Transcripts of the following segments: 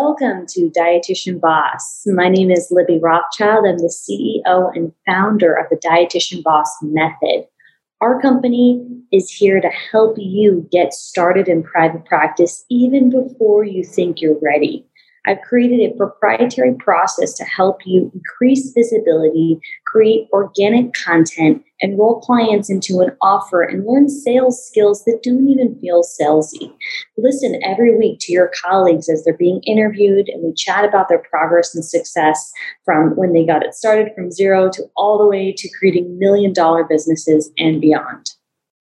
Welcome to Dietitian Boss. My name is Libby Rothschild. I'm the CEO and founder of the Dietitian Boss Method. Our company is here to help you get started in private practice even before you think you're ready. I've created a proprietary process to help you increase visibility, create organic content, enroll clients into an offer, and learn sales skills that don't even feel salesy. Listen every week to your colleagues as they're being interviewed, and we chat about their progress and success from when they got it started from zero to all the way to creating million dollar businesses and beyond.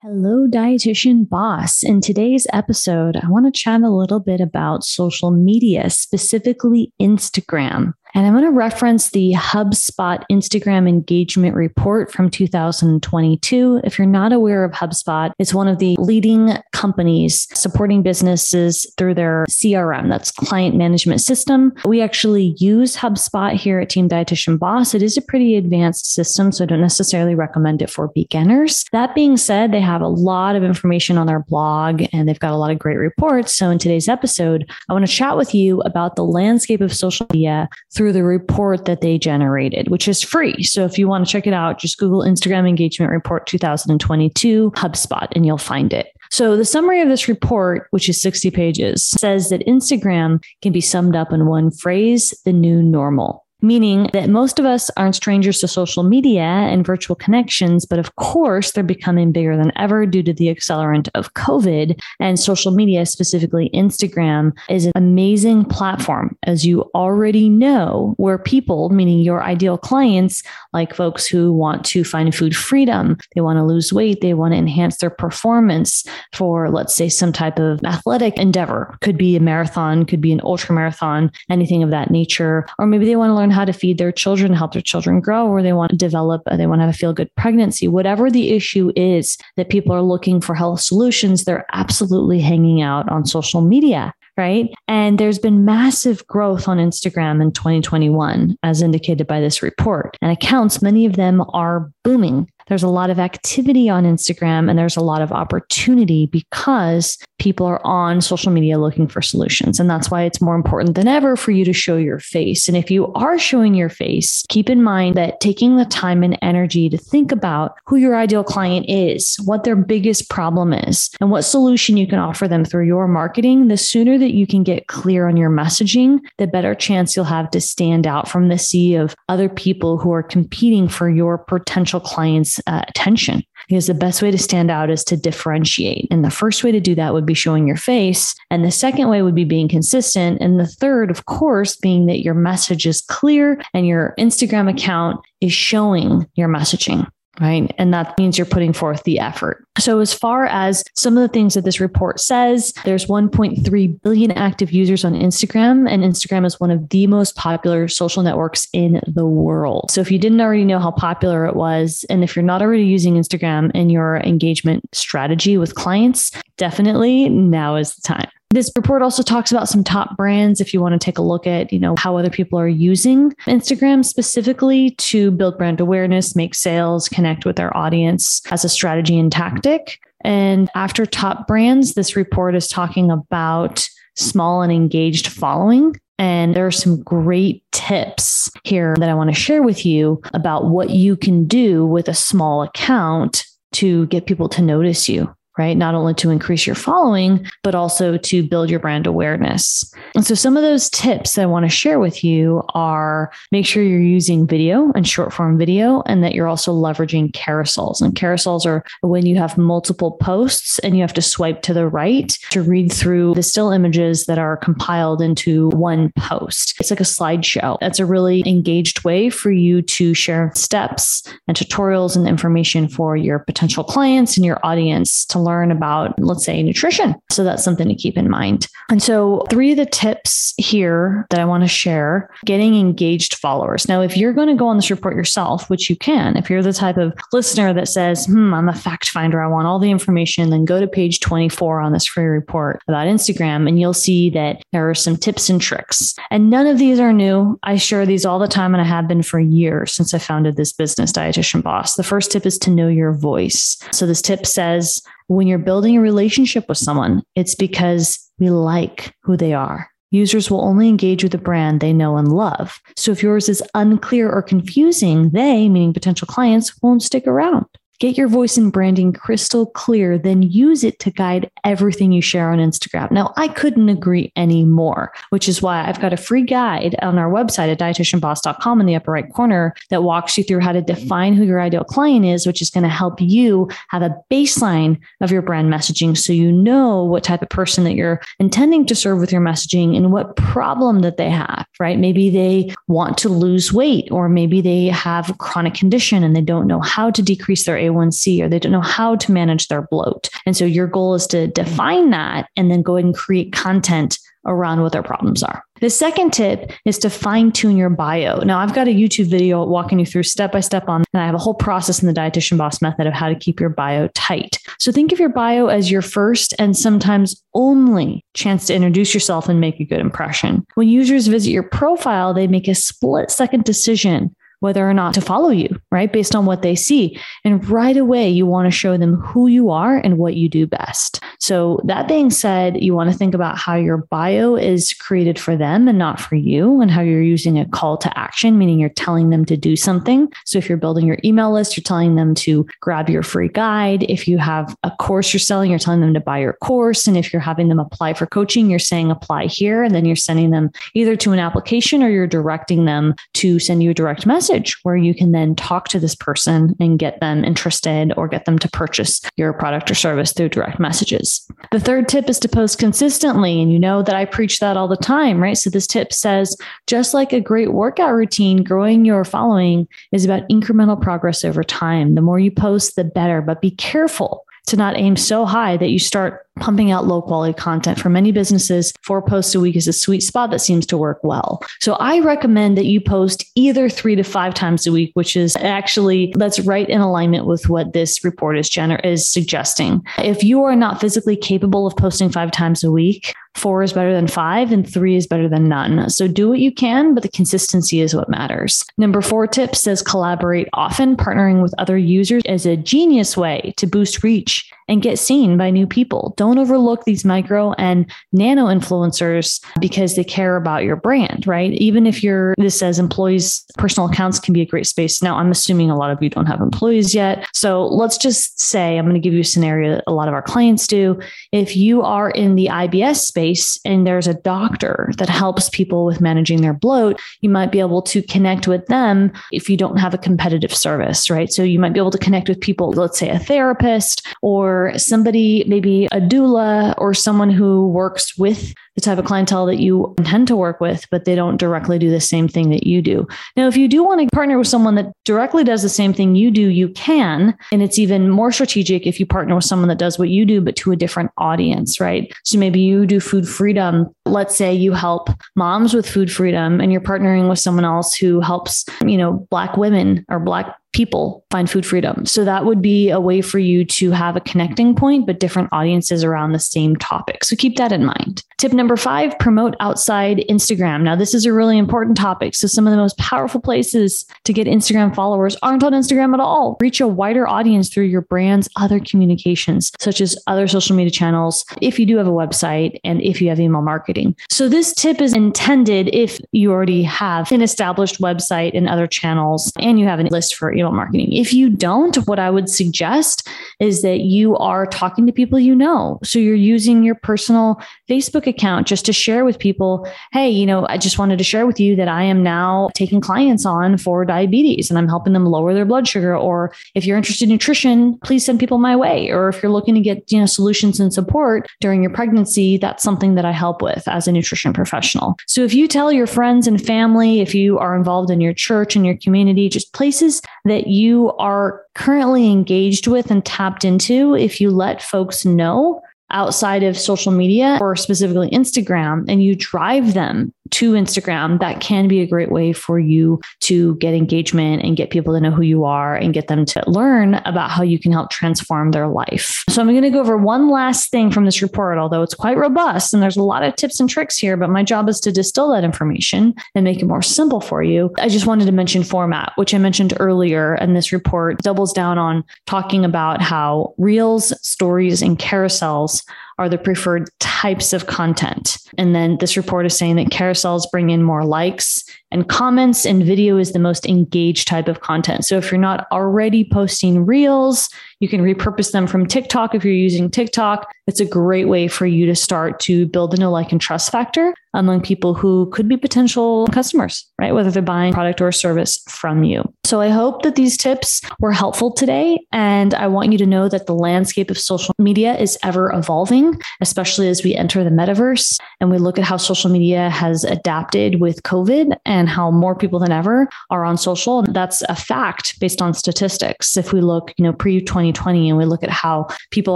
Hello, dietitian boss. In today's episode, I want to chat a little bit about social media, specifically Instagram. And I'm going to reference the HubSpot Instagram engagement report from 2022. If you're not aware of HubSpot, it's one of the leading companies supporting businesses through their CRM, that's client management system. We actually use HubSpot here at Team Dietitian Boss. It is a pretty advanced system, so I don't necessarily recommend it for beginners. That being said, they have a lot of information on their blog and they've got a lot of great reports. So in today's episode, I want to chat with you about the landscape of social media through the report that they generated, which is free. So if you want to check it out, just Google Instagram Engagement Report 2022 HubSpot and you'll find it. So the summary of this report, which is 60 pages, says that Instagram can be summed up in one phrase the new normal meaning that most of us aren't strangers to social media and virtual connections, but of course, they're becoming bigger than ever due to the accelerant of COVID. And social media, specifically Instagram, is an amazing platform, as you already know, where people, meaning your ideal clients, like folks who want to find food freedom, they want to lose weight, they want to enhance their performance for, let's say, some type of athletic endeavor, could be a marathon, could be an ultra marathon, anything of that nature, or maybe they want to learn learn how to feed their children, help their children grow, or they want to develop, uh, they want to have a feel good pregnancy, whatever the issue is that people are looking for health solutions, they're absolutely hanging out on social media right? And there's been massive growth on Instagram in 2021, as indicated by this report. And accounts, many of them are booming. There's a lot of activity on Instagram and there's a lot of opportunity because people are on social media looking for solutions. And that's why it's more important than ever for you to show your face. And if you are showing your face, keep in mind that taking the time and energy to think about who your ideal client is, what their biggest problem is, and what solution you can offer them through your marketing, the sooner that you can get clear on your messaging, the better chance you'll have to stand out from the sea of other people who are competing for your potential clients' uh, attention because the best way to stand out is to differentiate. And the first way to do that would be showing your face. And the second way would be being consistent. And the third, of course, being that your message is clear and your Instagram account is showing your messaging right? And that means you're putting forth the effort. So, as far as some of the things that this report says, there's 1.3 billion active users on Instagram, and Instagram is one of the most popular social networks in the world. So, if you didn't already know how popular it was, and if you're not already using Instagram in your engagement strategy with clients, definitely now is the time. This report also talks about some top brands if you want to take a look at, you know, how other people are using Instagram specifically to build brand awareness, make sales, connect with their audience as a strategy and tactic. And after top brands, this report is talking about small and engaged following. And there are some great tips here that I want to share with you about what you can do with a small account to get people to notice you right? Not only to increase your following, but also to build your brand awareness. And so, some of those tips that I want to share with you are make sure you're using video and short form video, and that you're also leveraging carousels. And carousels are when you have multiple posts and you have to swipe to the right to read through the still images that are compiled into one post. It's like a slideshow. That's a really engaged way for you to share steps and tutorials and information for your potential clients and your audience to learn about, let's say, nutrition. So that's something to keep in mind. And so, three of the tips here that I want to share getting engaged followers. Now, if you're going to go on this report yourself, which you can, if you're the type of listener that says, hmm, I'm a fact finder, I want all the information, then go to page 24 on this free report about Instagram, and you'll see that there are some tips and tricks. And none of these are new. I share these all the time, and I have been for years since I founded this business, Dietitian Boss. The first tip is to know your voice. So, this tip says, when you're building a relationship with someone, it's because we like who they are. Users will only engage with a brand they know and love. So if yours is unclear or confusing, they, meaning potential clients, won't stick around. Get your voice and branding crystal clear, then use it to guide everything you share on Instagram. Now, I couldn't agree any more, which is why I've got a free guide on our website at dietitianboss.com in the upper right corner that walks you through how to define who your ideal client is, which is going to help you have a baseline of your brand messaging so you know what type of person that you're intending to serve with your messaging and what problem that they have, right? Maybe they want to lose weight, or maybe they have a chronic condition and they don't know how to decrease their a1C or they don't know how to manage their bloat. And so your goal is to define that and then go ahead and create content around what their problems are. The second tip is to fine tune your bio. Now, I've got a YouTube video walking you through step by step on, and I have a whole process in the Dietitian Boss method of how to keep your bio tight. So think of your bio as your first and sometimes only chance to introduce yourself and make a good impression. When users visit your profile, they make a split second decision whether or not to follow you, right? Based on what they see. And right away, you want to show them who you are and what you do best. So, that being said, you want to think about how your bio is created for them and not for you, and how you're using a call to action, meaning you're telling them to do something. So, if you're building your email list, you're telling them to grab your free guide. If you have a course you're selling, you're telling them to buy your course. And if you're having them apply for coaching, you're saying apply here. And then you're sending them either to an application or you're directing them to send you a direct message message where you can then talk to this person and get them interested or get them to purchase your product or service through direct messages. The third tip is to post consistently. And you know that I preach that all the time, right? So this tip says just like a great workout routine, growing your following is about incremental progress over time. The more you post, the better, but be careful to not aim so high that you start pumping out low quality content. For many businesses, four posts a week is a sweet spot that seems to work well. So I recommend that you post either three to five times a week, which is actually that's right in alignment with what this report is gener- is suggesting. If you are not physically capable of posting five times a week, four is better than five and three is better than none. So do what you can, but the consistency is what matters. Number four tip says collaborate often. Partnering with other users is a genius way to boost reach and get seen by new people. Don't overlook these micro and nano influencers because they care about your brand, right? Even if you're, this says employees, personal accounts can be a great space. Now, I'm assuming a lot of you don't have employees yet. So let's just say, I'm going to give you a scenario that a lot of our clients do. If you are in the IBS space and there's a doctor that helps people with managing their bloat, you might be able to connect with them if you don't have a competitive service, right? So you might be able to connect with people, let's say a therapist or somebody, maybe a doula or someone who works with the type of clientele that you intend to work with, but they don't directly do the same thing that you do. Now, if you do want to partner with someone that directly does the same thing you do, you can. And it's even more strategic if you partner with someone that does what you do, but to a different audience, right? So maybe you do food freedom. Let's say you help moms with food freedom and you're partnering with someone else who helps, you know, Black women or Black people find food freedom. So that would be a way for you to have a connecting point, but different audiences around the same topic. So keep that in mind. Tip number five promote outside Instagram. Now, this is a really important topic. So, some of the most powerful places to get Instagram followers aren't on Instagram at all. Reach a wider audience through your brand's other communications, such as other social media channels, if you do have a website and if you have email marketing. So, this tip is intended if you already have an established website and other channels and you have a list for email marketing. If you don't, what I would suggest is that you are talking to people you know. So, you're using your personal Facebook account just to share with people, hey, you know, I just wanted to share with you that I am now taking clients on for diabetes and I'm helping them lower their blood sugar. Or if you're interested in nutrition, please send people my way. Or if you're looking to get, you know, solutions and support during your pregnancy, that's something that I help with as a nutrition professional. So if you tell your friends and family, if you are involved in your church and your community, just places that you are currently engaged with and tapped into, if you let folks know outside of social media or specifically Instagram and you drive them to Instagram, that can be a great way for you to get engagement and get people to know who you are and get them to learn about how you can help transform their life. So, I'm going to go over one last thing from this report, although it's quite robust and there's a lot of tips and tricks here, but my job is to distill that information and make it more simple for you. I just wanted to mention format, which I mentioned earlier. And this report doubles down on talking about how reels, stories, and carousels are the preferred types of content. And then this report is saying that carousels bring in more likes and comments, and video is the most engaged type of content. So if you're not already posting reels, you can repurpose them from TikTok if you're using TikTok. It's a great way for you to start to build a like and trust factor among people who could be potential customers, right? Whether they're buying product or service from you. So I hope that these tips were helpful today. And I want you to know that the landscape of social media is ever evolving, especially as we enter the metaverse and we look at how social media has adapted with COVID and how more people than ever are on social. And that's a fact based on statistics. If we look, you know, pre 2020 and we look at how people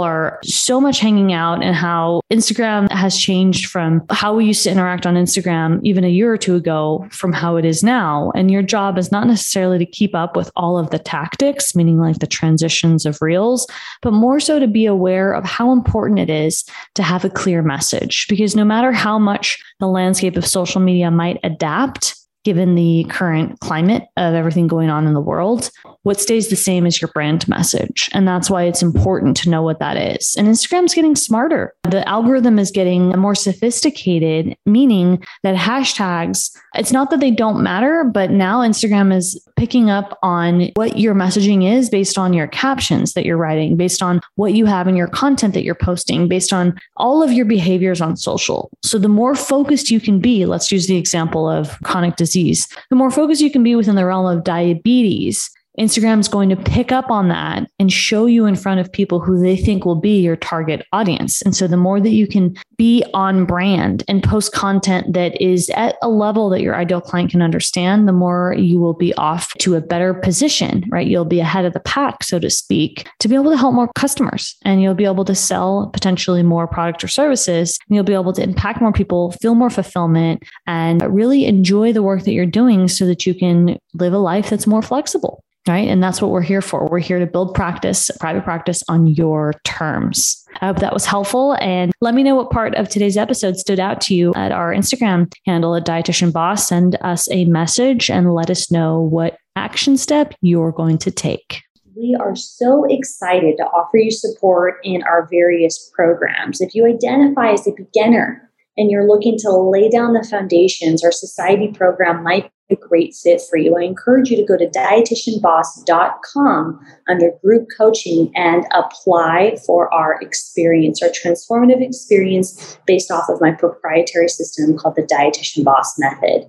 are so much hanging out and how Instagram has changed from how we used to interact on Instagram even a year or two ago from how it is now. And your job is not necessarily to keep up with all of the tactics, meaning like the transitions of reels, but more so to be aware of how important it is to have a clear message. Because no matter how much the landscape of social media might adapt, given the current climate of everything going on in the world, what stays the same is your brand message. And that's why it's important to know what that is. And Instagram's getting smarter. The algorithm is getting more sophisticated, meaning that hashtags, it's not that they don't matter, but now Instagram is picking up on what your messaging is based on your captions that you're writing, based on what you have in your content that you're posting, based on all of your behaviors on social. So the more focused you can be, let's use the example of chronic disease, the more focused you can be within the realm of diabetes Instagram's going to pick up on that and show you in front of people who they think will be your target audience. And so the more that you can be on brand and post content that is at a level that your ideal client can understand, the more you will be off to a better position, right? You'll be ahead of the pack, so to speak, to be able to help more customers and you'll be able to sell potentially more product or services and you'll be able to impact more people, feel more fulfillment and really enjoy the work that you're doing so that you can live a life that's more flexible right? And that's what we're here for. We're here to build practice, private practice on your terms. I hope that was helpful. And let me know what part of today's episode stood out to you at our Instagram handle at Dietitian Boss. Send us a message and let us know what action step you're going to take. We are so excited to offer you support in our various programs. If you identify as a beginner and you're looking to lay down the foundations, our society program might a great fit for you. I encourage you to go to dietitianboss.com under group coaching and apply for our experience, our transformative experience based off of my proprietary system called the Dietitian Boss Method.